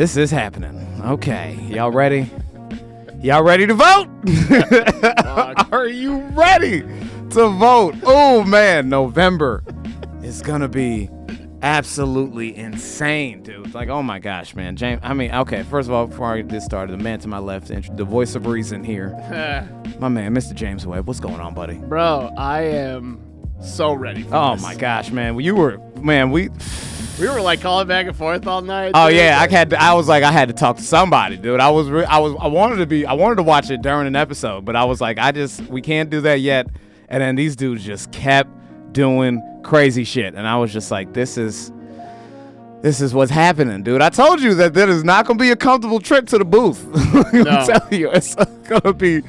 this is happening. Okay, y'all ready? Y'all ready to vote? Are you ready to vote? Oh man, November is gonna be absolutely insane, dude. Like, oh my gosh, man. James, I mean, okay, first of all, before I get this started, the man to my left, the voice of reason here, my man, Mr. James Webb. What's going on, buddy? Bro, I am so ready for Oh this. my gosh, man. You were, man, we. We were like calling back and forth all night. Oh dude. yeah, I had. To, I was like, I had to talk to somebody, dude. I was, re- I was, I wanted to be, I wanted to watch it during an episode, but I was like, I just, we can't do that yet. And then these dudes just kept doing crazy shit, and I was just like, this is, this is what's happening, dude. I told you that that is not gonna be a comfortable trip to the booth. I'm No. telling you, it's gonna be.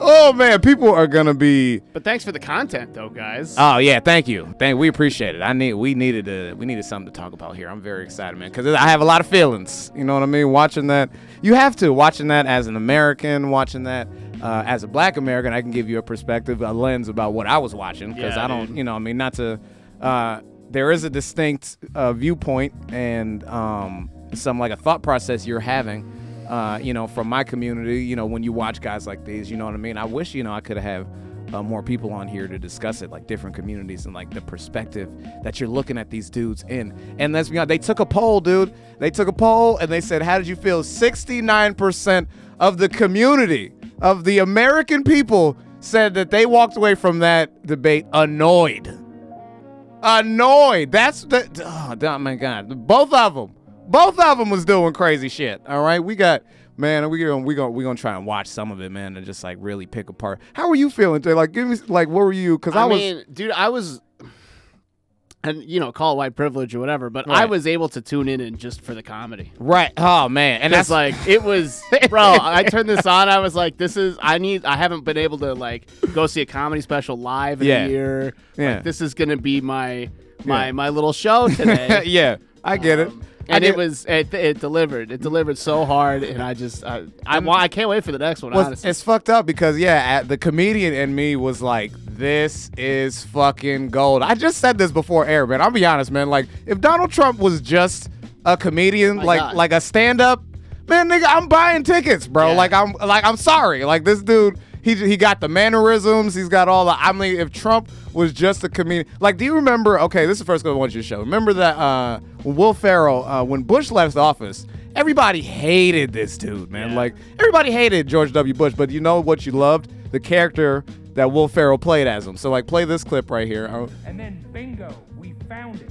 Oh man, people are gonna be. But thanks for the content, though, guys. Oh yeah, thank you. Thank we appreciate it. I need we needed to we needed something to talk about here. I'm very excited, man, because I have a lot of feelings. You know what I mean? Watching that, you have to watching that as an American, watching that uh, as a Black American. I can give you a perspective, a lens about what I was watching because Yeah, I don't, dude. you know, I mean, not to. Uh, there is a distinct uh, viewpoint and um, some like a thought process you're having. Uh, you know, from my community, you know, when you watch guys like these, you know what I mean. I wish, you know, I could have uh, more people on here to discuss it, like different communities and like the perspective that you're looking at these dudes in. And let's be honest, they took a poll, dude. They took a poll and they said, "How did you feel?" 69% of the community of the American people said that they walked away from that debate annoyed. Annoyed. That's the. Oh, oh my God. Both of them. Both of them was doing crazy shit. All right, we got man. We gonna we gonna we gonna try and watch some of it, man, and just like really pick apart. How were you feeling? Today? Like, give me like, what were you? Because I, I, was. mean, dude, I was, and you know, call it white privilege or whatever, but I was able to tune in and just for the comedy. Right. Oh man. And That's like it was, bro. I turned this on. I was like, "This is. I need. I haven't been able to like go see a comedy special live in Yeah. a year. Yeah. Like, this is gonna be my my Yeah. my little show today. yeah. I get it. Um, I and it was it, it delivered. It delivered so hard, and I just I I, wa- I can't wait for the next one. Well, honestly, it's fucked up because yeah, the comedian in me was like, "This is fucking gold." I just said this before air, man. I'll be honest, man. Like, if Donald Trump was just a comedian, My like God. like a stand-up, man, nigga, I'm buying tickets, bro. Yeah. Like, I'm like I'm sorry, like this dude. He, he got the mannerisms. He's got all the. I mean, if Trump was just a comedian, like, do you remember? Okay, this is the first one I want you to show. Remember that uh, Will Ferrell, uh, when Bush left office, everybody hated this dude, man. Yeah. Like, everybody hated George W. Bush, but you know what you loved? The character that Will Ferrell played as him. So, like, play this clip right here. Uh, And then bingo, we found it.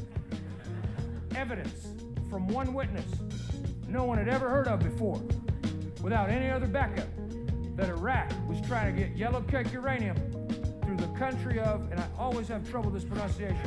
Evidence from one witness no one had ever heard of before, without any other backup, that Iraq was trying to get yellow cake uranium through the country of, and I always have trouble with this pronunciation.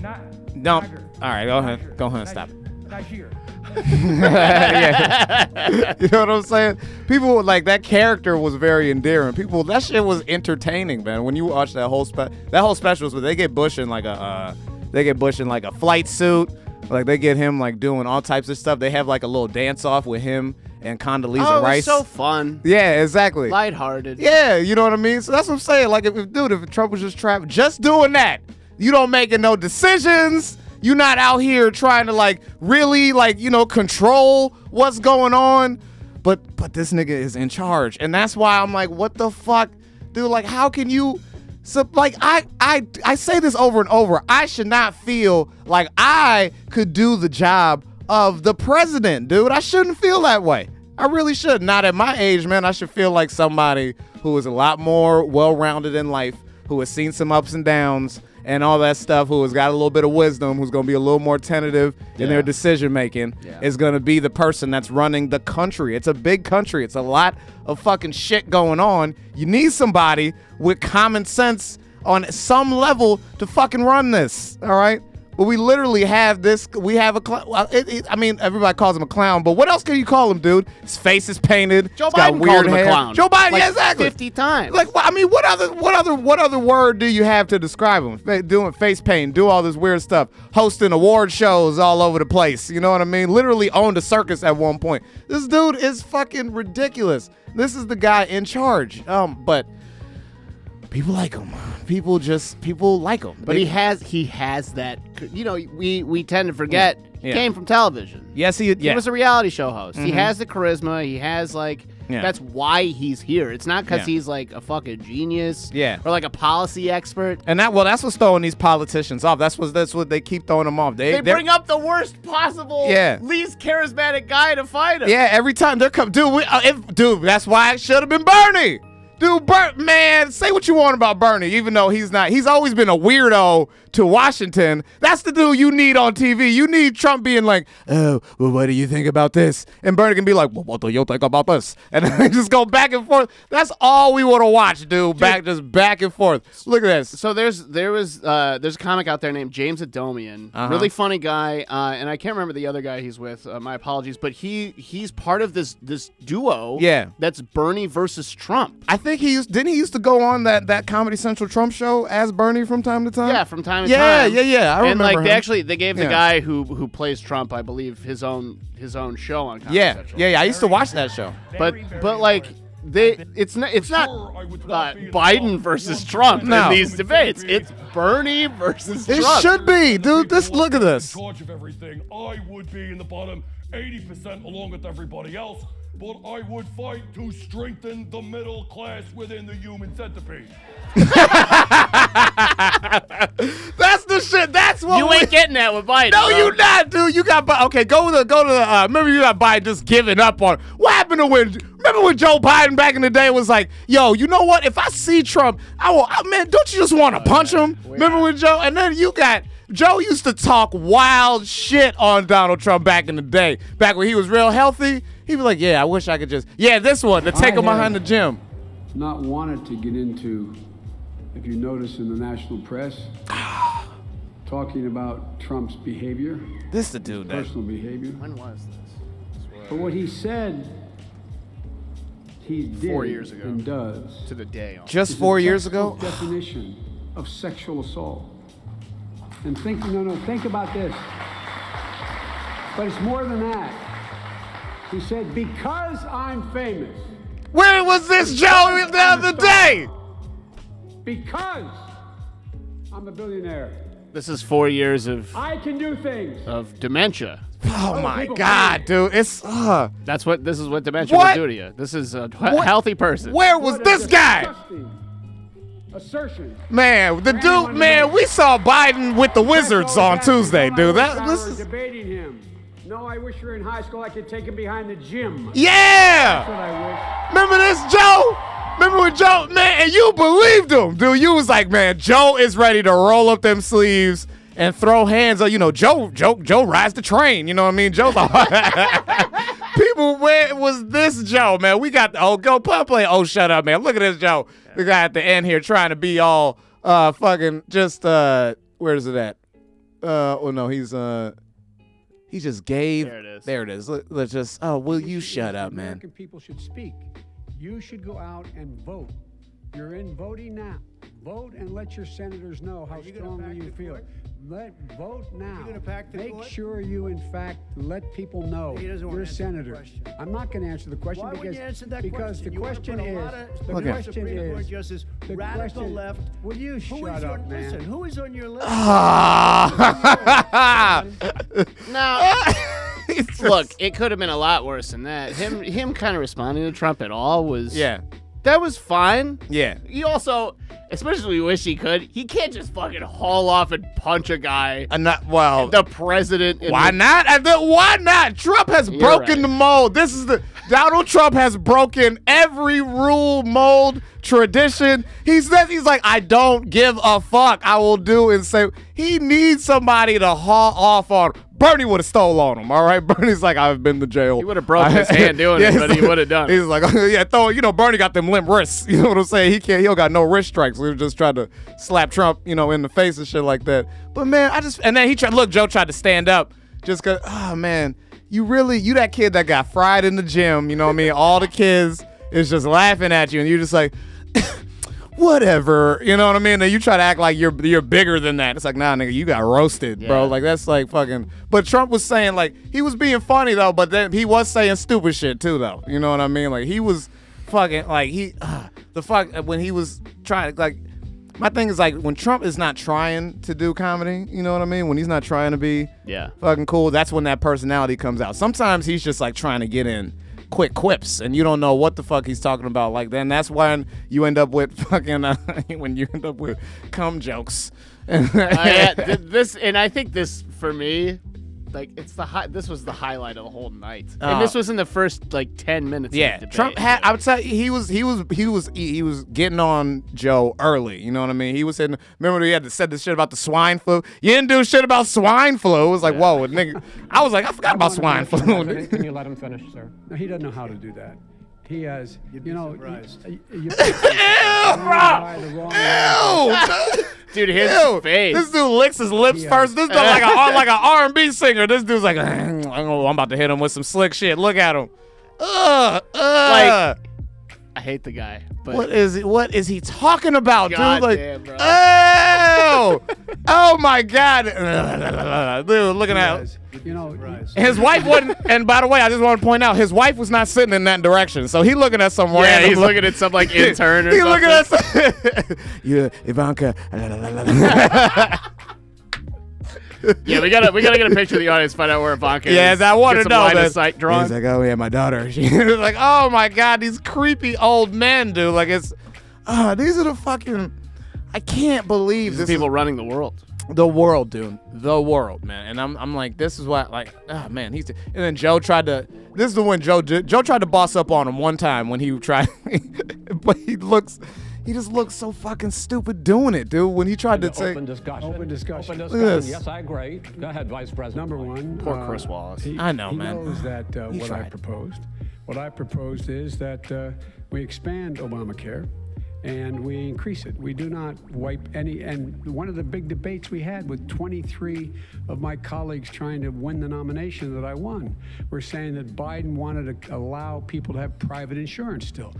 Not No. Niger. All right, go ahead. Niger. Go ahead and stop Niger. Yeah. you know what I'm saying? People like that character was very endearing. People that shit was entertaining, man. When you watch that whole spe- that whole special they get Bush in like a uh, they get Bush in like a flight suit. Like they get him like doing all types of stuff. They have like a little dance off with him and Condoleezza oh, Rice. so fun, yeah, exactly. lighthearted. Yeah, you know what I mean. So that's what I'm saying. Like, if, if dude, if Trump was just trapped, just doing that, you don't making no decisions. You're not out here trying to like really like you know control what's going on. But but this nigga is in charge, and that's why I'm like, what the fuck, dude? Like, how can you? So like I I I say this over and over. I should not feel like I could do the job of the president, dude. I shouldn't feel that way. I really should. Not at my age, man. I should feel like somebody who is a lot more well-rounded in life, who has seen some ups and downs and all that stuff, who has got a little bit of wisdom, who's going to be a little more tentative in their decision making, Yeah. is going to be the person that's running the country. It's a big country. It's a lot of fucking shit going on. You need somebody with common sense on some level to fucking run this. All right. But we literally have this. We have a. Cl- well, it, it, I mean, everybody calls him a clown, but what else can you call him, dude? His face is painted. Joe Biden weird called him hair. a clown. Joe Biden, like yeah, exactly. fifty times. Like, I mean, what other, what other, what other word do you have to describe him? Doing face paint, do all this weird stuff, hosting award shows all over the place. You know what I mean? Literally owned a circus at one point. This dude is fucking ridiculous. This is the guy in charge. Um, but people like him. People just people like him. But he has he has that. You know, we we tend to forget He Yeah. came from television. Yes, he. He was a reality show host. He Mhm. has the charisma. He has like Yeah. that's why he's here. It's not because Yeah. he's like a fucking genius. Yeah. Or like a policy expert. and that well, that's what's throwing these politicians off. That's what that's what they keep throwing them off. They, They bring up the worst possible, Yeah. least charismatic guy to fight him. Yeah, every time they're come, dude. We, uh, if, dude, that's why it should have been Bernie. Dude, Bert, man, say what you want about Bernie, even though he's not. He's always been a weirdo to Washington. That's the dude you need on TV. You need Trump being like, "Oh, well, what do you think about this?" And Bernie can be like, "Well, what do you think about this?" And they just go back and forth. That's all we want to watch, dude. Back, just back and forth. Look at this. So there's there was uh, there's a comic out there named James Adomian, Uh-huh. really funny guy, uh, and I can't remember the other guy he's with. Uh, my apologies, but he he's part of this this duo. Yeah. that's Bernie versus Trump. I think he used. Didn't he used to go on that that Comedy Central Trump show as Bernie from time to time? Yeah, from time to yeah, time. Yeah, yeah, I and remember like they him. actually they gave the Yeah. guy who who plays Trump, I believe, his own his own show on Comedy Yeah, Central. yeah, yeah. I used to watch that show. But Very, very but like impressive. they it's not it's not Sure, I would uh, be Biden the versus Trump No. in these debates. It's Bernie versus It Trump. should be, dude. This look at In this. charge of everything, I would be in the bottom 80% along with everybody else, but I would fight to strengthen the middle class within the human centipede. That's the shit. That's what You we- ain't getting that with Biden. No, bro. you not, dude. You got Bi- okay. Go to the go to the. Uh, remember, you got Biden just giving up on. What happened to when? Remember when Joe Biden back in the day was like, "Yo, you know what? If I see Trump, I will. I, man, don't you just want to punch him?" Remember when Joe? And then you got Joe used to talk wild shit on Donald Trump back in the day, back when he was real healthy. He'd be like, "Yeah, I wish I could just. Yeah, this one to take him behind the gym." not wanted to get into, if you notice in the national press, talking about Trump's behavior, This the dude that. personal behavior. When was this? But what he said, he did Four years ago. and does. To the day. Just four years ago. Definition of sexual assault. And think, no, no, think about this. But it's more than that. He said, because I'm famous, Where was this Joe the other day? because I'm a billionaire, This is four years of I can do things. of dementia. Oh my people God, dude! It's uh, That's what this is what dementia What? will do to you. This is a he- What? healthy person. where was What a this guy? disgusting Assertion. Man, the dude, man, we saw Biden with the Wizards on Tuesday, dude. That this is debating him. No, I wish you were in high school. I could take him behind the gym. Yeah. That's what I wish. Remember this, Joe? Remember when Joe, man, and you believed him, dude. You was like, man, Joe is ready to roll up them sleeves and throw hands. on You know, Joe, Joe, Joe rides the train. You know what I mean? Joe's like, people, where was this Joe, man? We got the oh, go play, play. Oh, shut up, man. Look at this Joe. The guy at the end here trying to be all uh fucking just uh where is it at? Uh oh no, he's uh he just gave There it is. There it is. Let, let's just oh will you shut up, man? American people should speak. You should go out and vote. You're in voting now. Vote and let your senators know how you strongly you feel. court? Let vote now. gonna pack the Make court? sure you, in fact, let people know He doesn't you're a senator. I'm not going to answer the question Why because you answer that because question? the You question is the Okay. question is justice, the radical question- left. Will you Who shut is up, on, man? Listen, who is on your list? Ah. Now, look, it could have been a lot worse than that. Him, him, kind of responding to Trump at all was yeah, that was fine. yeah. He also, especially wish he could, he can't just fucking haul off and punch a guy, And not, well, the president. why the- not? I think- why not? Trump has broken right. the mold. This is the Donald Trump has broken every rule, mold, tradition. He says he's like, I don't give a fuck. I will do and say. He needs somebody to haul off on. Bernie would have stole on him. All right, Bernie's like, I've been to jail. He would've broke his hand doing it, he's but he would've done it. He's like, yeah, throw. You know, Bernie got them limp wrists. You know what I'm saying? He can't. He don't got no wrist strikes. We were just trying to slap Trump, you know, in the face and shit like that. But man, I just and then he tried. Look, Joe tried to stand up just cause. Oh man, you really you that kid that got fried in the gym. You know what I mean? All the kids is just laughing at you, and you're just like. Whatever, you know what I mean. And you try to act like you're you're bigger than that. It's like, nah, nigga, you got roasted, Yeah. bro. Like that's like fucking. But Trump was saying like he was being funny though, but then he was saying stupid shit too though. You know what I mean? Like he was fucking like he uh, the fuck when he was trying to like my thing is like when Trump is not trying to do comedy, you know what I mean? When he's not trying to be Yeah. fucking cool, that's when that personality comes out. Sometimes he's just like trying to get in quick quips and you don't know what the fuck he's talking about. Like then that's when you end up with fucking uh, when you end up with cum jokes. Uh, yeah, th- this and I think this for me, like it's the high. this was the highlight of the whole night, and this uh, was in the first like ten minutes. Yeah, of the debate. Trump had. I would say he was he was he was he, he was getting on Joe early. You know what I mean? He was saying. Remember he had to said this shit about the swine flu. You didn't do shit about swine flu. It was like whoa, nigga. I was like I forgot about swine flu. Can you let him finish, sir? No, he doesn't know how to do that. He has, you know, surprised. you, you, Ew, bro. Ew. Dude, his Ew. face. This dude licks his lips Yeah. first. This dude like a like an R and B singer. This dude's like, I'm about to hit him with some slick shit. Look at him. Ugh, ugh. Like, I hate the guy, but What is it? What is he talking about, God dude? Like, damn, bro. oh, oh my God, dude, looking at has, you know, his wife wasn't. And by the way, I just want to point out, his wife was not sitting in that direction, so he looking at some yeah, random. he's looking at some like intern or He something. looking at some. yeah, Ivanka. Yeah, we gotta we gotta get a picture of the audience, find out where Ivanka Yeah, is. I want to know line that. of sight drawn. He's like, oh yeah, my daughter. She was like, oh my god, these creepy old men, dude. Like it's, ah, these are the fucking. I can't believe These this is people running the world. the world, dude. The world, man. And I'm, I'm like, this is what, like, oh man, he's. And then Joe tried to. This is the one Joe. Joe tried to boss up on him one time when he tried, but he looks. He just looks so fucking stupid doing it, dude. When he tried to say, open discussion. Open discussion. Open discussion. this. Yes, I agree. Go ahead, Vice President. Number one. Poor uh, Chris Wallace. he- I know, he man. knows that uh, He what I proposed. What I proposed is that uh, we expand Obamacare and we increase it. We do not wipe any. And one of the big debates we had with 23 of my colleagues trying to win the nomination that I won were saying that Biden wanted to allow people to have private insurance still.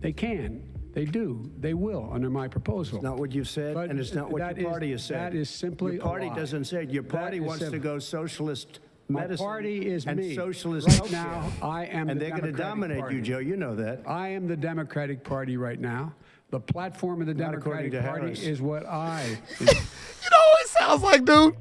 They can. They do. They will under my proposal. not what you've said, But and it's not what that your is- party has said. that is simply Your party a lie. doesn't say it. Your party is wants to go socialist My medicine party is and me. socialist Right now, I am And the they're going to dominate Party. you, Joe. You know that. I am the Democratic Party right now. The platform of the Not Democratic to Party Harris. is what I. you know what it sounds like, dude?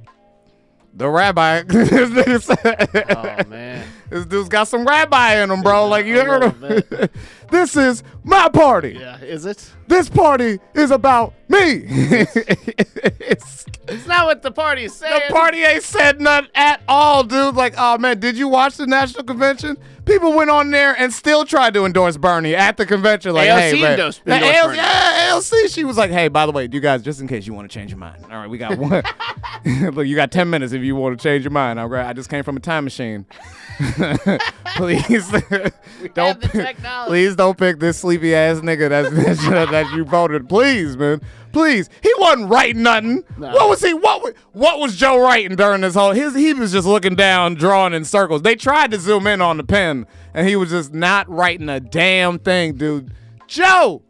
The rabbi. this, nigga said- Oh man. This dude's got some rabbi in him, bro. Like you heard him. this is my party. Yeah, is it? This party is about me. it's, It's not what the party is saying. the party ain't said nothing at all, dude. Like, oh man, did you watch the national convention? People went on there and still tried to endorse Bernie at the convention. Like, AOC hey, man. endorsed- endorsed Bernie. Yeah, AOC. She was like, hey, by the way, you guys, just in case you want to change your mind. All right, we got one. Look, you got ten minutes if you want to change your mind. All right, I just came from a time machine. please don't pick- please don't pick this sleepy ass nigga that's, that you voted. Please, man. Please. He wasn't writing nothing. What was he? What what was Joe writing during this whole? His he was just looking down, drawing in circles. They tried to zoom in on the pen, and he was just not writing a damn thing, dude. Joe,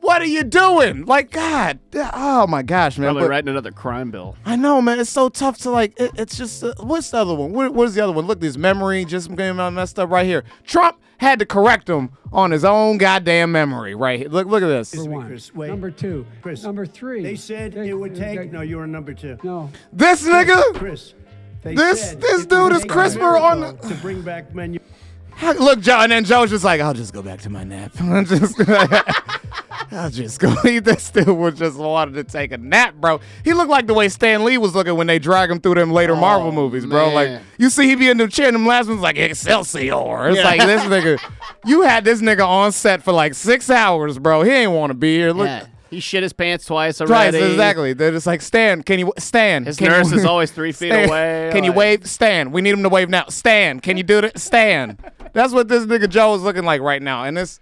what are you doing? Like, God, oh my gosh, man. Probably But- writing another crime bill. I know, man. It's so tough to like. It, it's just uh, what's the other one? What, what is the other one? Look, this memory just getting all messed up right here. Trump had to correct him on his own goddamn memory. Right here. Look, look at this. For one. Chris, wait. Number two. Chris, Number three. They said They- it would they- take. No, you're a number two. No. This nigga. Chris. They This- said this dude is take a CRISPR on the, to bring back menu. Look, Joe, and then Joe's just like, I'll just go back to my nap. I'll just, I'll just go eat. This dude was just wanted to take a nap, bro. He looked like the way Stan Lee was looking when they drag him through them later oh, Marvel movies, bro. Like you see, he be in the chair, and them last ones like Excelsior. It's like this nigga. You had this nigga on set for like six hours, bro. He ain't want to be here. Look. Yeah. He shit his pants twice Twice, already. exactly. They're just like, Stan, can you Stan? His can you- nurse is always three feet Stan, away. Can you wave? Stan, we need him to wave now. Stan, can you do it? Stan. That's what this nigga Joe is looking like right now, and it's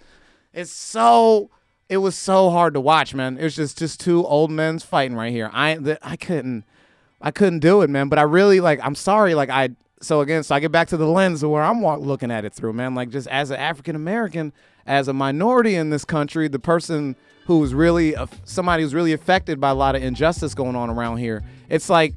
it's so it was so hard to watch, man. It was just just two old men's fighting right here. I the, I couldn't I couldn't do it, man. But I really like. I'm sorry, like I. So again, so I get back to the lens of where I'm wa- looking at it through, man. Like just as an African American, as a minority in this country, the person who's really somebody who's really affected by a lot of injustice going on around here. It's like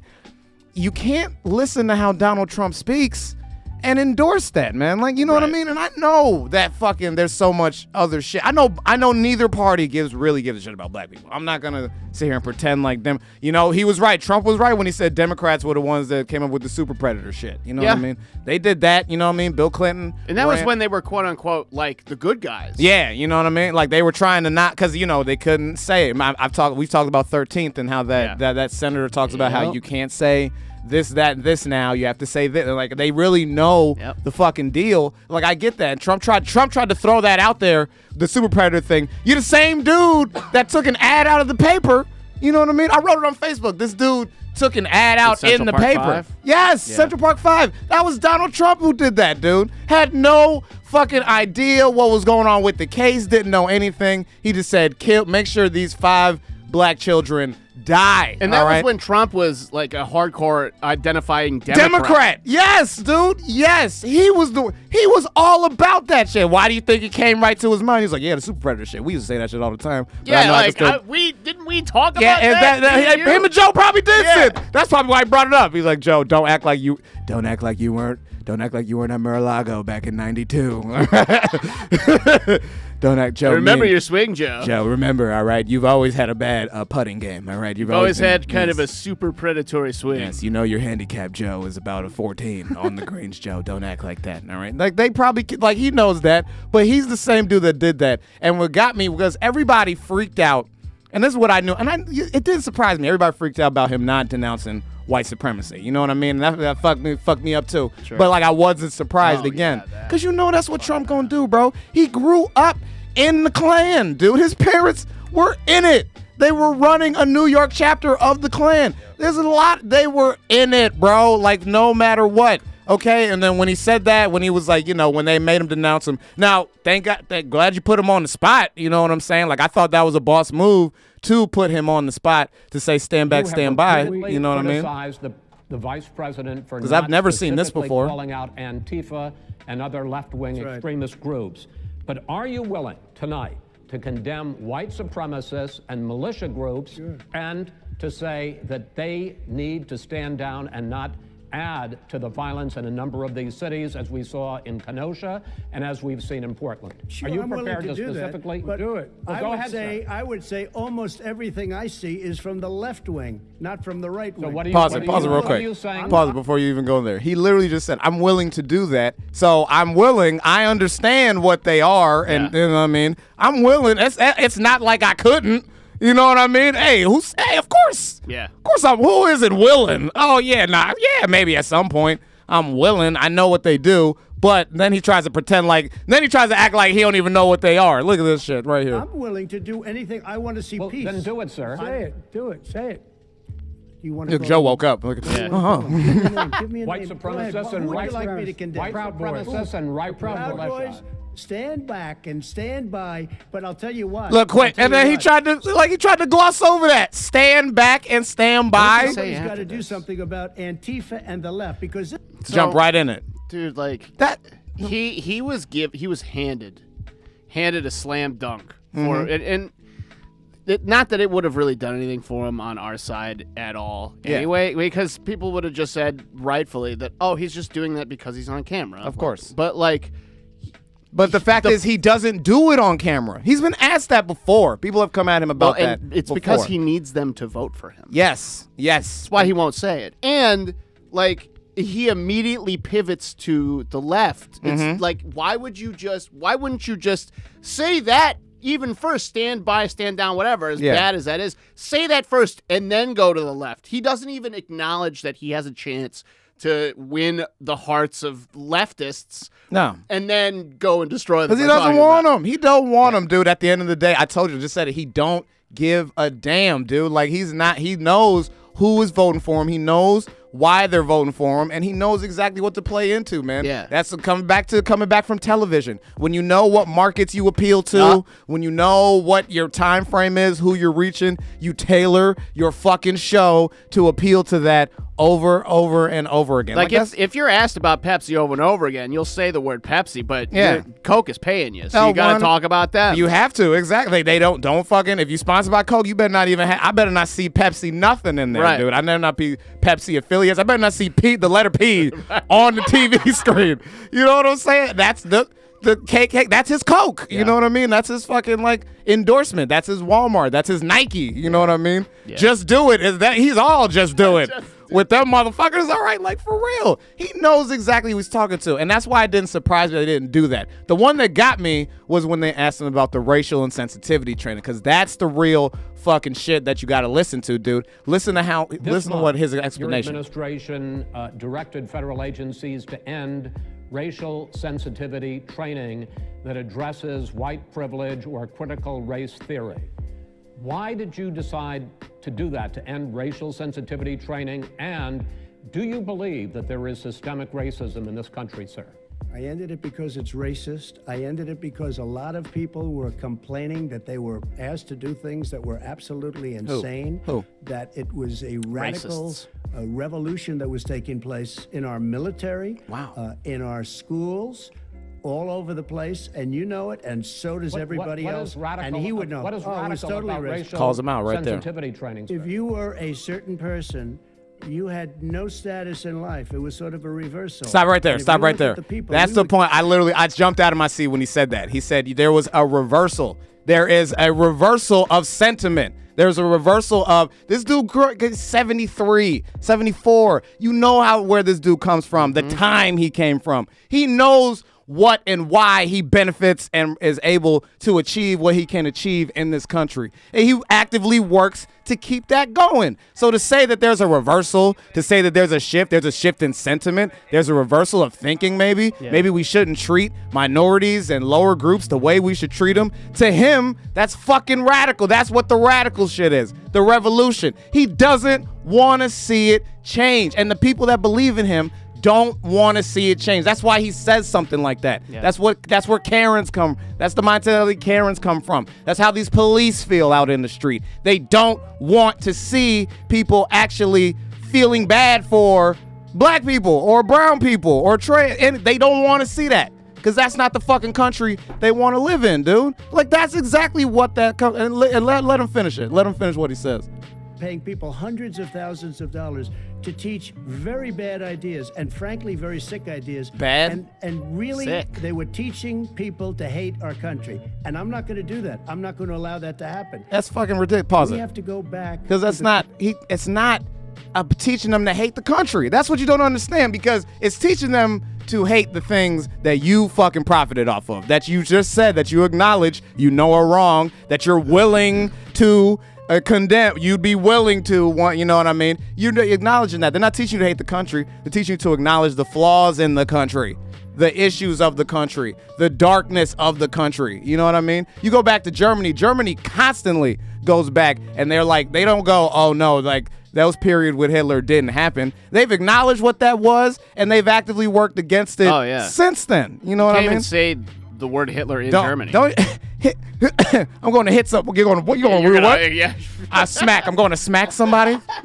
you can't listen to how Donald Trump speaks and endorse that, man. Like, you know what I mean? And I know that fucking there's so much other shit. I know I know neither party gives really gives a shit about black people. I'm not gonna sit here and pretend like them. You know, he was right. Trump was right when he said Democrats were the ones that came up with the super predator shit. You know what I Yeah. mean? They did that. You know what I mean? Bill Clinton. And that was when they were quote unquote like the good guys. yeah, you know what I mean. Like they were trying to not, because you know they couldn't say it. I- I've talked, we've talked about Thirteenth and how that, Yeah. that that senator talks about how you can't say this, that, and this now. You have to say this. Like they really know Yep. the fucking deal. Like I get that. Trump tried, Trump tried to throw that out there, the super predator thing. You're the same dude that took an ad out of the paper. You know what I mean? I wrote it on Facebook. This dude took an ad out in the Park paper. Five? Yes, Yeah. Central Park Five. That was Donald Trump who did that, dude. Had no fucking idea what was going on with the case. Didn't know anything. He just said, "Kill. Make sure these five black children die." And that was right? when Trump was like a hardcore identifying Democrat. Democrat. Yes, dude. Yes, he was the he was all about that shit. Why do you think it came right to his mind? He's like, "Yeah, the super predator shit. We used to say that shit all the time." Yeah, like I, we didn't we talk yeah, about and that? that, that- him and Joe probably did Yeah. That's probably why he brought it up. He's like, Joe, don't act like you don't act like you weren't don't act like you weren't at Mar-a-Lago back in '92. don't act, Joe. Remember me- your swing, Joe. Joe. Remember, all right. You've always had a bad uh, putting game, all right. You've You've always been- had kind of a super predatory swing. Yes, you know your handicap, Joe, is about a 14 on the greens, Joe. Don't act like that, all right? Like, they probably, like, he knows that, but he's the same dude that did that. And what got me was everybody freaked out, and this is what I knew, and I, it didn't surprise me. Everybody freaked out about him not denouncing white supremacy. You know what I mean? And that, that fucked me, fucked me up too. But like, I wasn't surprised Oh, again, yeah, because you know that's what Trump gonna do, bro. He grew up in the Klan, dude. His parents were in it. They were running a New York chapter of the Klan. There's a lot. They were in it, bro. Like no matter what. Okay, and then when he said that, when he was like, you know, when they made him denounce him. Now, thank God, thank, glad you put him on the spot. You know what I'm saying? Like I thought that was a boss move to put him on the spot to say stand back, stand by. You know what I mean? criticized The, the vice president for 'Cause not I've never seen this before. calling out Antifa and other left-wing right. extremist groups. But are you willing tonight to condemn white supremacists and militia groups and to say that they need to stand down and not add to the violence in a number of these cities, as we saw in Kenosha and as we've seen in Portland? Sure, are you I'm prepared to, do that, specifically but do it? Well, I go would ahead, say sir. I would say almost everything I see is from the left wing, not from the right So wing. what you Pause what it. do Pause it you- real what are quick. you saying? Pause it before you even go in there. He literally just said, "I'm willing to do that." So I'm willing. I understand what they are, and Yeah. you know what I mean. I'm willing. It's it's not like I couldn't. You know what I mean? Hey, who's? Hey, of course. Yeah. Of course, I'm. Who isn't willing? Oh yeah, nah, yeah, maybe at some point I'm willing. I know what they do. But then he tries to pretend like. Then he tries to act like he don't even know what they are. Look at this shit right here. I'm willing to do anything. I want to see Well, peace. then do it, sir. Say it. Do it. Say it. You want to Joe woke up. Look, at Yeah. uh-huh. Give me a name. Give me a White name. Go ahead. supremacists and would white you like me to condemn? White Proud supremacists and right Proud. Boys, stand back and stand by. But I'll tell you what. Look, quick, and then he what. tried to like he tried to gloss over that. Stand back and stand by. He's got to do something about Antifa and the left because this- Jump right in it. dude. Like That he he was give he was handed handed a slam dunk for Mm-hmm. and, and it, not that it would have really done anything for him on our side at all Yeah. anyway because people would have just said rightfully that oh he's just doing that because he's on camera Of course. but like But the fact is, he doesn't do it on camera. He's been asked that before. People have come at him well about that. and it's because he needs them to vote for him Yes. Yes. That's why he won't say it. And like he immediately pivots to the left. It's Mm-hmm. like why would you just why wouldn't you just say that even first stand by stand down whatever as Yeah. bad as that is say that first and then go to the left. He doesn't even acknowledge that he has a chance to win the hearts of leftists No. and then go and destroy them. Because he doesn't want about- him. He don't want them, dude. At the end of the day, I told you, just said it. He don't give a damn, dude. Like he's not. He knows who is voting for him. He knows why they're voting for him, and he knows exactly what to play into, man. Yeah. That's coming back to coming back from television. When you know what markets you appeal to, Yeah. when you know what your time frame is, who you're reaching, you tailor your fucking show to appeal to that over, over, and over again. Like, that's- if, if you're asked about Pepsi over and over again, you'll say the word Pepsi, but Yeah. Coke is paying you, so No, you got to talk about that. You have to exactly. They don't don't fucking. If you sponsored by Coke, you better not even. Ha- I better not see Pepsi nothing in there, Right. dude. I better not be Pepsi affiliates. I better not see P the letter P on the TV screen. You know what I'm saying? That's the the cake that's his Coke. You know what I mean? That's his fucking like endorsement. That's his Walmart. That's his Nike. You know what I mean? Just do it. Is that he's all just do it. With them motherfuckers, all right, like for real. He knows exactly who he's talking to. And that's why it didn't surprise me they didn't do that. The one that got me was when they asked him about the racial insensitivity training, because that's the real fucking shit that you got to listen to, dude. Listen to how, This listen to what his explanation. Your administration uh, directed federal agencies to end racial sensitivity training that addresses white privilege or critical race theory. Why did you decide to do that, to end racial sensitivity training? And do you believe that there is systemic racism in this country, sir? I ended it because it's racist. I ended it because a lot of people were complaining that they were asked to do things that were absolutely insane. Who? That it was a radical Racists. uh, revolution that was taking place in our military, Wow. uh, in our schools, all over the place, and you know it, and so does What- what- everybody what else. is radical, and he would uh, know. What is oh, it was radical totally about racist. racial Calls him out right there. sensitivity training? If you were a certain person, you had no status in life. It was sort of a reversal. Stop right there. Stop right there. The people, That's the would- point. I literally, I jumped out of my seat when he said that. He said there was a reversal. There is a reversal of sentiment. There's a reversal of this dude grew- 73, 74. You know how where this dude comes from, the mm-hmm. time he came from. He knows what and why he benefits and is able to achieve what he can achieve in this country. And he actively works to keep that going. So to say that there's a reversal, to say that there's a shift, there's a shift in sentiment, there's a reversal of thinking maybe, maybe we shouldn't treat minorities and lower groups the way we should treat them. To him, that's fucking radical. That's what the radical shit is. The revolution. He doesn't want to see it change. And the people that believe in him don't want to see it change. That's why he says something like that. That's what that's where Karens come. That's the mentality Karens come from. That's how these police feel out in the street. They don't want to see people actually feeling bad for black people or brown people or trans and they don't want to see that. Cause that's not the fucking country they want to live in, dude. Like that's exactly what that. Com- and let, and let let him finish it. Let him finish what he says. Paying people hundreds of thousands of dollars to teach very bad ideas and frankly very sick ideas. Bad? And and really Sick. they were teaching people to hate our country. And I'm not going to do that. I'm not going to allow that to happen. That's fucking ridiculous. Pause We it. have to go back because that's not he it's not uh, teaching them to hate the country that's what you don't understand because it's teaching them to hate the things that you fucking profited off of that you just said that you acknowledge you know are wrong that you're willing to uh, condemn you'd be willing to want you know what i mean you're acknowledging that they're not teaching you to hate the country they're teaching you to acknowledge the flaws in the country the issues of the country, the darkness of the country. You know what I mean? You go back to Germany, Germany constantly goes back and they're like, they don't go, oh no, like those period with Hitler didn't happen. They've acknowledged what that was and they've actively worked against it Oh, yeah. since then. You know what Can't I mean? even say the word Hitler in don't, Germany. Don't hit, I'm going to hit something. You're going to, you going to You're gonna- what? yeah. I smack. I'm going to smack somebody.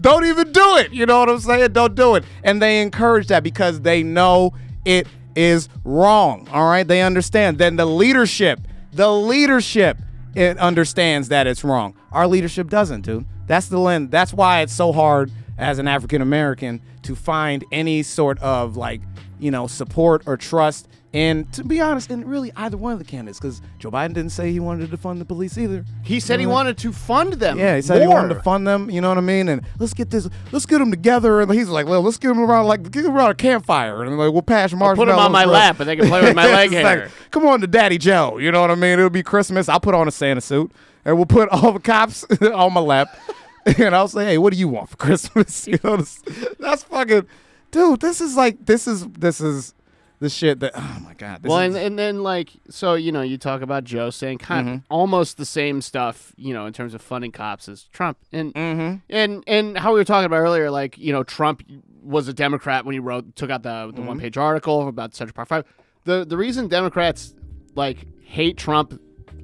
Don't even do it. You know what I'm saying? Don't do it. And they encourage that because they know it is wrong. All right. They understand. Then the leadership, the leadership, it understands that it's wrong. Our leadership doesn't, dude. That's the lens. That's why it's so hard as an African American to find any sort of like, you know, support or trust. And to be honest, in really either one of the candidates, because Joe Biden didn't say he wanted to defund the police either. He said he Mhm. wanted to fund them. Yeah, he said he wanted to fund them. You know what I mean? And let's get this, let's get them together. And he's like, well, let's get them around, like, get them around a campfire, and like we'll pass marshmallows. put 'em on my lap and they can play with my leg It's like, hair. Come on to Daddy Joe. You know what I mean? It'll be Christmas. I'll put on a Santa suit, and we'll put all the cops on my lap, and I'll say, hey, what do you want for Christmas? You know, this- that's fucking, dude. This is like, this is, this is. The shit that oh my god. This Well, and, and then like so you know you talk about Joe saying kind Mm-hmm. of almost the same stuff you know in terms of funding cops as Trump and Mm-hmm. and and how we were talking about earlier like you know Trump was a Democrat when he wrote took out the the Mm-hmm. one page article about Central Park Five. The the reason Democrats like hate Trump,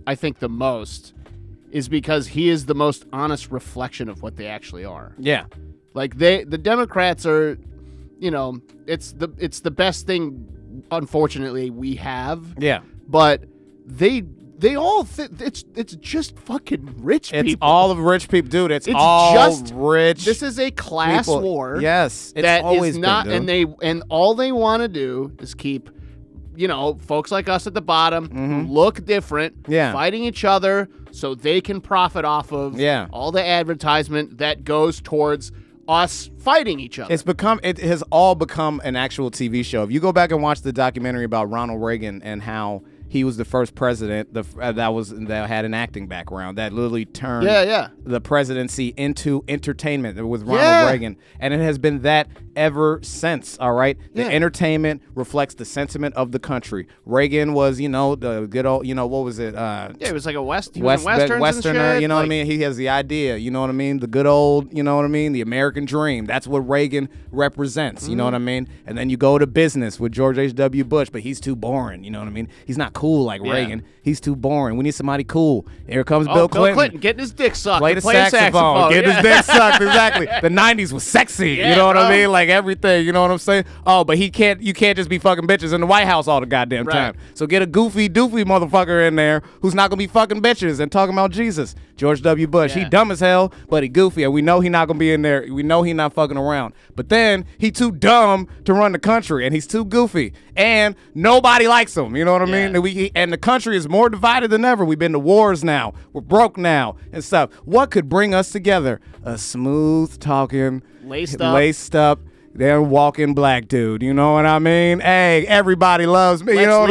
I think the most, is because he is the most honest reflection of what they actually are. yeah. Like they, the Democrats are, you know, it's the it's the best thing. Unfortunately, we have. Yeah. But they they all th- it's it's just fucking rich It's people. all of rich people, dude. It's, It's all just- rich. This is a class people. war. Yes, it's that is always not, been, and they and all they want to do is keep, you know, folks like us at the bottom who look different, Mm-hmm. Yeah. fighting each other, so they can profit off of Yeah. all the advertisement that goes towards us fighting each other. It's become it has all become an actual TV show. If you go back and watch the documentary about Ronald Reagan and how he was the first president the, uh, that was that had an acting background that literally turned yeah, yeah. the presidency into entertainment with Ronald Yeah. Reagan, and it has been that ever since. All right, the Yeah. entertainment reflects the sentiment of the country. Reagan was, you know, the good old, you know, what was it? Uh, Yeah, it was like a west, West, was in westerns and Westerner, you know what I mean? He has the idea, you know what I mean? The good old, you know what I mean? The American dream. That's what Reagan represents, you know Mm-hmm. what I mean? And then you go to business with George H.W. Bush, but he's too boring, you know what I mean? He's not cool like Yeah. Reagan. He's too boring. We need somebody cool. Here comes Oh, Bill Clinton. getting his dick sucked. Play the play a saxophone, get yeah. his dick sucked. Exactly. The '90s was sexy. you know what I mean? Like everything. You know what I'm saying? Oh, but he can't. You can't just be fucking bitches in the White House all the goddamn Right. time. So get a goofy, doofy motherfucker in there who's not gonna be fucking bitches and talking about Jesus. George W. Bush. He dumb as hell, but he goofy, and we know he not gonna be in there. We know he not fucking around. But then he too dumb to run the country, and he's too goofy, and nobody likes him. You know what I mean? We and the country is more divided than ever. We've been to wars now. We're broke now and stuff. What could bring us together? A smooth talking, Laced up. laced up. They're walking black dude. You know what I mean? Hey, everybody loves me. you Let's know what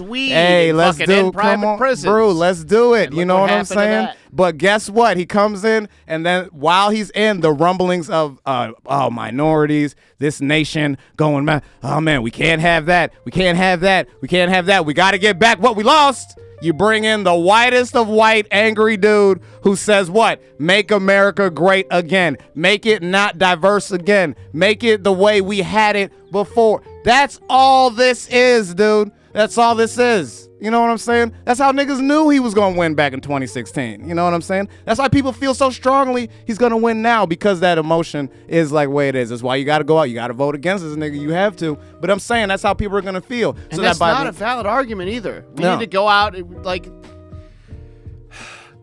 I'm weed Hey, let's do. private come on, prisons. bro. Let's do it. You know what what, I'm saying? But guess what? He comes in, and then while he's in, the rumblings of uh, oh minorities, this nation going, man, oh man, we can't have that. We can't have that. We can't have that. We got to get back what we lost. You bring in the whitest of white, angry dude who says what? Make America great again. Make it not diverse again. Make it the way we had it before. That's all this is, dude. That's all this is. You know what I'm saying? That's how niggas knew he was gonna win back in 2016. You know what I'm saying? That's why people feel so strongly he's gonna win now because that emotion is like way it is. That's why you gotta go out. You gotta vote against this nigga. You have to. But I'm saying that's how people are gonna feel. And that's by not the- a valid argument either. We No. need to go out and, like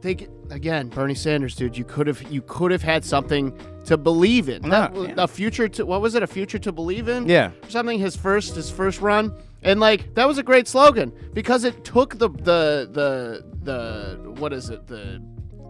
take again, Bernie Sanders, dude. You could have you could have had something to believe in. That yeah. a future to what was it? A future to believe in? Yeah. Something. His first his first run, and like that was a great slogan because it took the the the the what is it the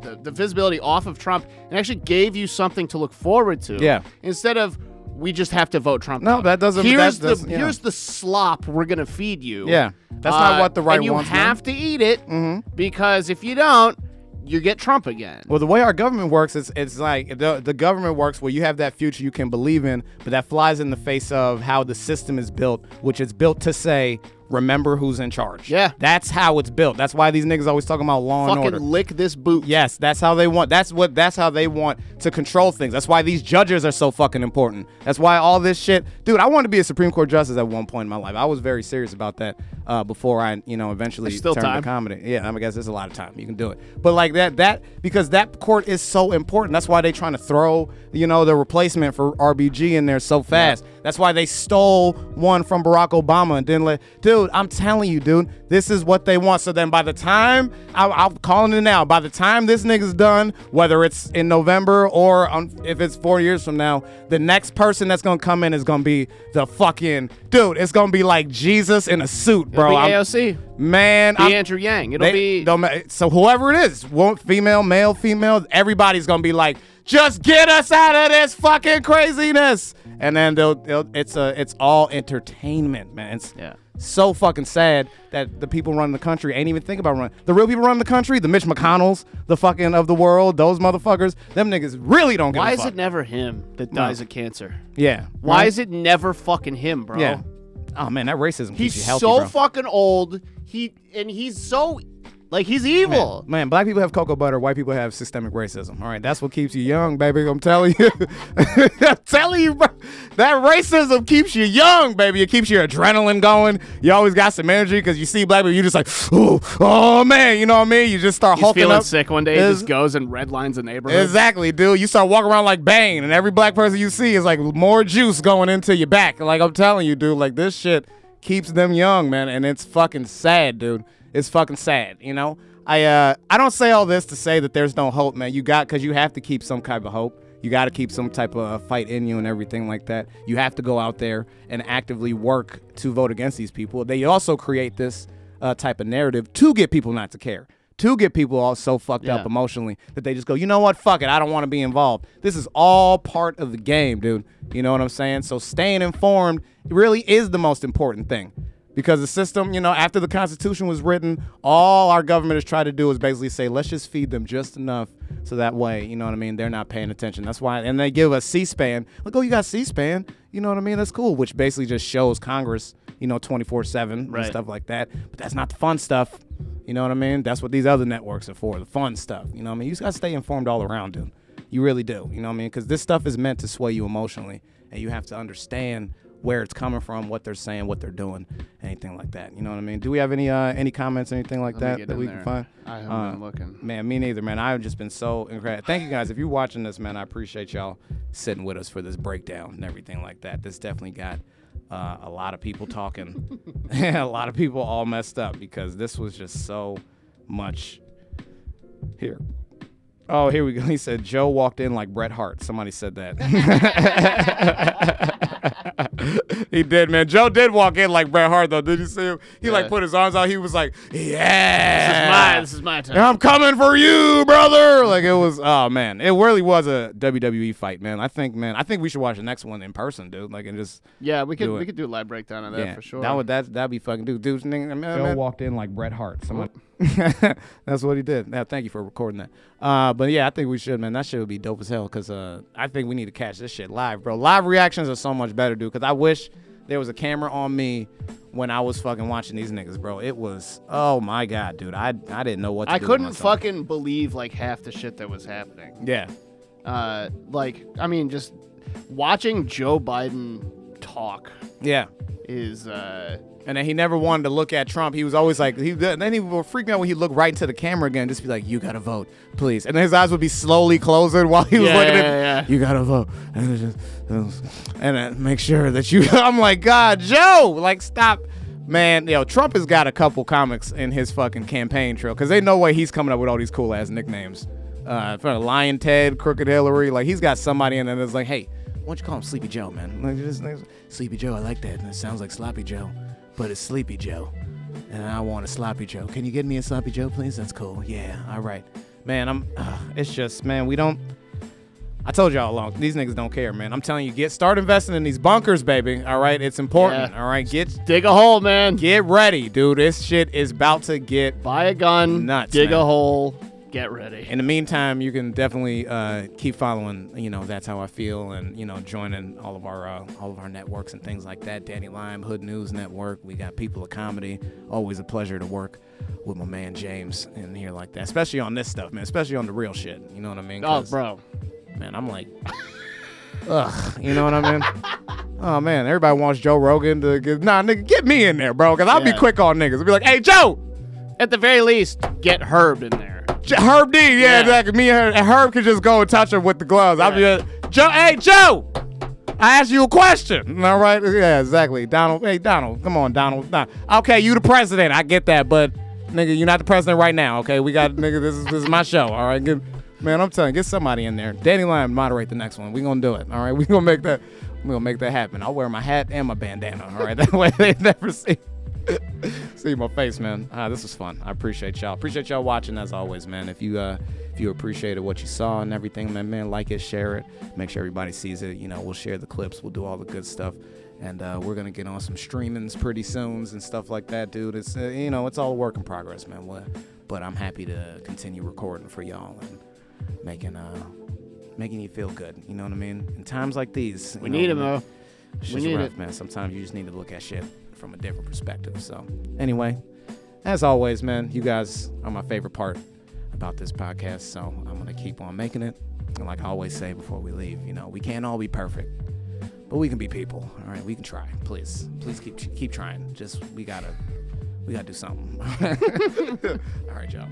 the, the visibility off of Trump and actually gave you something to look forward to. Yeah. Instead of we just have to vote Trump. No, out. that doesn't- Here's that doesn't- the yeah. here's the slop we're gonna feed you. Yeah. That's not what the right wants. and you wants, man. Mm-hmm. have to eat it because if you don't, you get Trump again. Well, the way our government works, is it's like the the government works where you have that future you can believe in, but that flies in the face of how the system is built, which is built to say, remember who's in charge. Yeah. that's how it's built. That's why these niggas always talking about law and Fucking order. lick this boot. Yes, that's how they want. That's what. That's how they want to control things. That's why these judges are so fucking important. That's why all this shit, dude. I wanted to be a Supreme Court justice at one point in my life. I was very serious about that uh, before I, you know, eventually There's still turned time. to comedy. Yeah, I, mean, I guess there's a lot of time. You can do it, but like that, that because that court is so important. That's why they trying to throw, you know, the replacement for RBG in there so fast. That's why they stole one from Barack Obama and didn't let. Dude, I'm telling you, dude, this is what they want. So then by the time I, I'm calling it now, by the time this nigga's done, whether it's in November or on, if it's four years from now, the next person that's gonna come in is gonna be the fucking dude. It's gonna be like Jesus in a suit, bro. It'll be AOC. Man, Be I'm- Andrew Yang. It'll they- be so whoever it is, won't female, male, female, everybody's gonna be like, just get us out of this fucking craziness. And then they'll, they'll it's a it's all entertainment, man. It's Yeah. so fucking sad that the people running the country ain't even think about running. The real people running the country, the Mitch McConnells, the fucking of the world, those motherfuckers, them niggas really don't give Why is it never him that dies of cancer? yeah. Why right? is it never fucking him, bro? Yeah. Oh man, that racism keeps He's you healthy, so bro. fucking old. He and he's so Like he's evil. Man, black people have cocoa butter, white people have systemic racism. All right, that's what keeps you young, baby. I'm telling you. I'm telling you, bro. That racism keeps you young, baby. It keeps your adrenaline going. You always got some energy because you see black people, you just like, oh, oh man, you know what I mean? You just start He's hulking feeling up. sick one day. He It's- just goes and redlines a neighborhood. Exactly, dude. You start walking around like Bane, and every black person you see is like more juice going into your back. Like I'm telling you, dude. Like this shit keeps them young, man, and it's fucking sad, dude. It's fucking sad, you know. I uh I don't say all this to say that there's no hope, man. You got because you have to keep some type of hope. You got to keep some type of uh, fight in you and everything like that. You have to go out there and actively work to vote against these people. They also create this uh, type of narrative to get people not to care to get people all so fucked up emotionally that they just go, you know what, fuck it, I don't want to be involved. This is all part of the game, dude. You know what I'm saying? So staying informed really is the most important thing. Because the system, you know, after the Constitution was written, all our government has tried to do is basically say, let's just feed them just enough so that way, you know what I mean, they're not paying attention. That's why, and they give us C-SPAN. Like, oh, you got C-SPAN. You know what I mean? That's cool, which basically just shows Congress, you know, 24-7 and stuff like that. But that's not the fun stuff. You know what I mean? That's what these other networks are for, the fun stuff. You know what I mean? You just got to stay informed all around, dude. You really do. You know what I mean? Because this stuff is meant to sway you emotionally, and you have to understand where it's coming from, what they're saying, what they're doing, anything like that. You know what I mean? Do we have any uh, any comments, anything like Let that that we there. can find? I haven't Uh, been looking. Man, me neither, man. I've just been so incredible. Thank you guys. If you're watching this, man, I appreciate y'all sitting with us for this breakdown and everything like that. This definitely got uh, a lot of people talking, a lot of people all messed up because this was just so much. Here. Oh, here we go. He said Joe walked in like Bret Hart. Somebody said that. he did, man. Joe did walk in like Bret Hart, though. Did you see him? He like put his arms out. He was like, "Yeah, This is my. This is my time. I'm coming for you, brother. Like it was, oh man, it really was a WWE fight, man. I think, man, I think we should watch the next one in person, dude. Like and just, Yeah, we could we could do a live breakdown of that yeah, for sure. that would that that'd be fucking dude. Dude, Joe man. walked in like Bret Hart. That's what he did. Yeah, thank you for recording that. Uh, but yeah, I think we should, man. That shit would be dope as hell. Cause uh, I think we need to catch this shit live, bro. Live reactions are so much better, dude. Cause I wish there was a camera on me when I was fucking watching these niggas, bro. It was, oh my god, dude. I I didn't know what. to I couldn't fucking believe like half the shit that was happening. Yeah. Uh, like I mean, just watching Joe Biden talk Yeah. is uh, And then he never wanted to look at Trump. He was always like, he then he would freak me out when he looked right into the camera again, just be like, "You gotta vote, please." And then his eyes would be slowly closing while he was Yeah, looking yeah, at, yeah. "You gotta vote," and it just, and then make sure that you. I'm like, God, Joe, like, stop, man. Yo, Trump has got a couple comics in his fucking campaign trail because they know way he's coming up with all these cool ass nicknames. Uh, for Lyin' Ted, Crooked Hillary, like he's got somebody in there that's like, hey, why don't you call him Sleepy Joe, man? Like, just, Sleepy Joe, I like that. And it sounds like Sloppy Joe, but it's Sleepy Joe. And I want a Sloppy Joe. Can you get me a Sloppy Joe, please? That's cool. Yeah, all right. Man, I'm, uh, it's just, man, we don't, I told y'all along, these niggas don't care, man. I'm telling you, get, start investing in these bunkers, baby. All right, it's important. Yeah. All right, get, dig a hole, man. get ready, dude. This shit is about to get Buy a gun. Nuts, Dig man. a hole. Get ready. in the meantime, you can definitely uh, keep following. You know, that's how I feel, and you know, joining all of our uh, all of our networks and things like that. Danny Lime, Hood News Network. We got People of Comedy. Always a pleasure to work with my man James in here like that, especially on this stuff, man. Especially on the real shit. You know what I mean? oh, bro. man, I'm like, ugh. You know what I mean? Oh man, everybody wants Joe Rogan to get nah, nigga, get me in there, bro, because I'll be quick on niggas. I'll be like, hey, Joe. At the very least, get Herb in there. Herb D, yeah, Yeah. exactly. Me and, her, and Herb could just go and touch him with the gloves. I'll be like, Joe, hey, Joe, I asked you a question. All right, yeah, exactly. Donald, hey, Donald, come on, Donald. Nah. Okay, you the president. I get that, but nigga, you're not the president right now. Okay, we got nigga. This is this is my show. All right, get, man, I'm telling you, get somebody in there. Danny Lyon moderate the next one. We gonna do it. All right, we gonna make that. We gonna make that happen. I'll wear my hat and my bandana. All right, that way they never see. see my face, man. Ah, this was fun. I appreciate y'all. Appreciate y'all watching as always, man. If you uh if you appreciated what you saw and everything, man, man, like it, share it, make sure everybody sees it. You know, we'll share the clips, we'll do all the good stuff. And uh, we're gonna get on some streamings pretty soon and stuff like that, dude. It's uh, you know, it's all a work in progress, man. What- But I'm happy to continue recording for y'all and making uh making you feel good. You know what I mean? In times like these, We know, need man, though. We need rough, it. man. Sometimes you just need to look at shit from a different perspective. So, anyway, as always, man, you guys are my favorite part about this podcast. So I'm gonna keep on making it. And like I always say before we leave, you know, we can't all be perfect, but we can be people. All right, we can try. Please, please keep keep trying. Just we gotta we gotta do something. all right, Joe.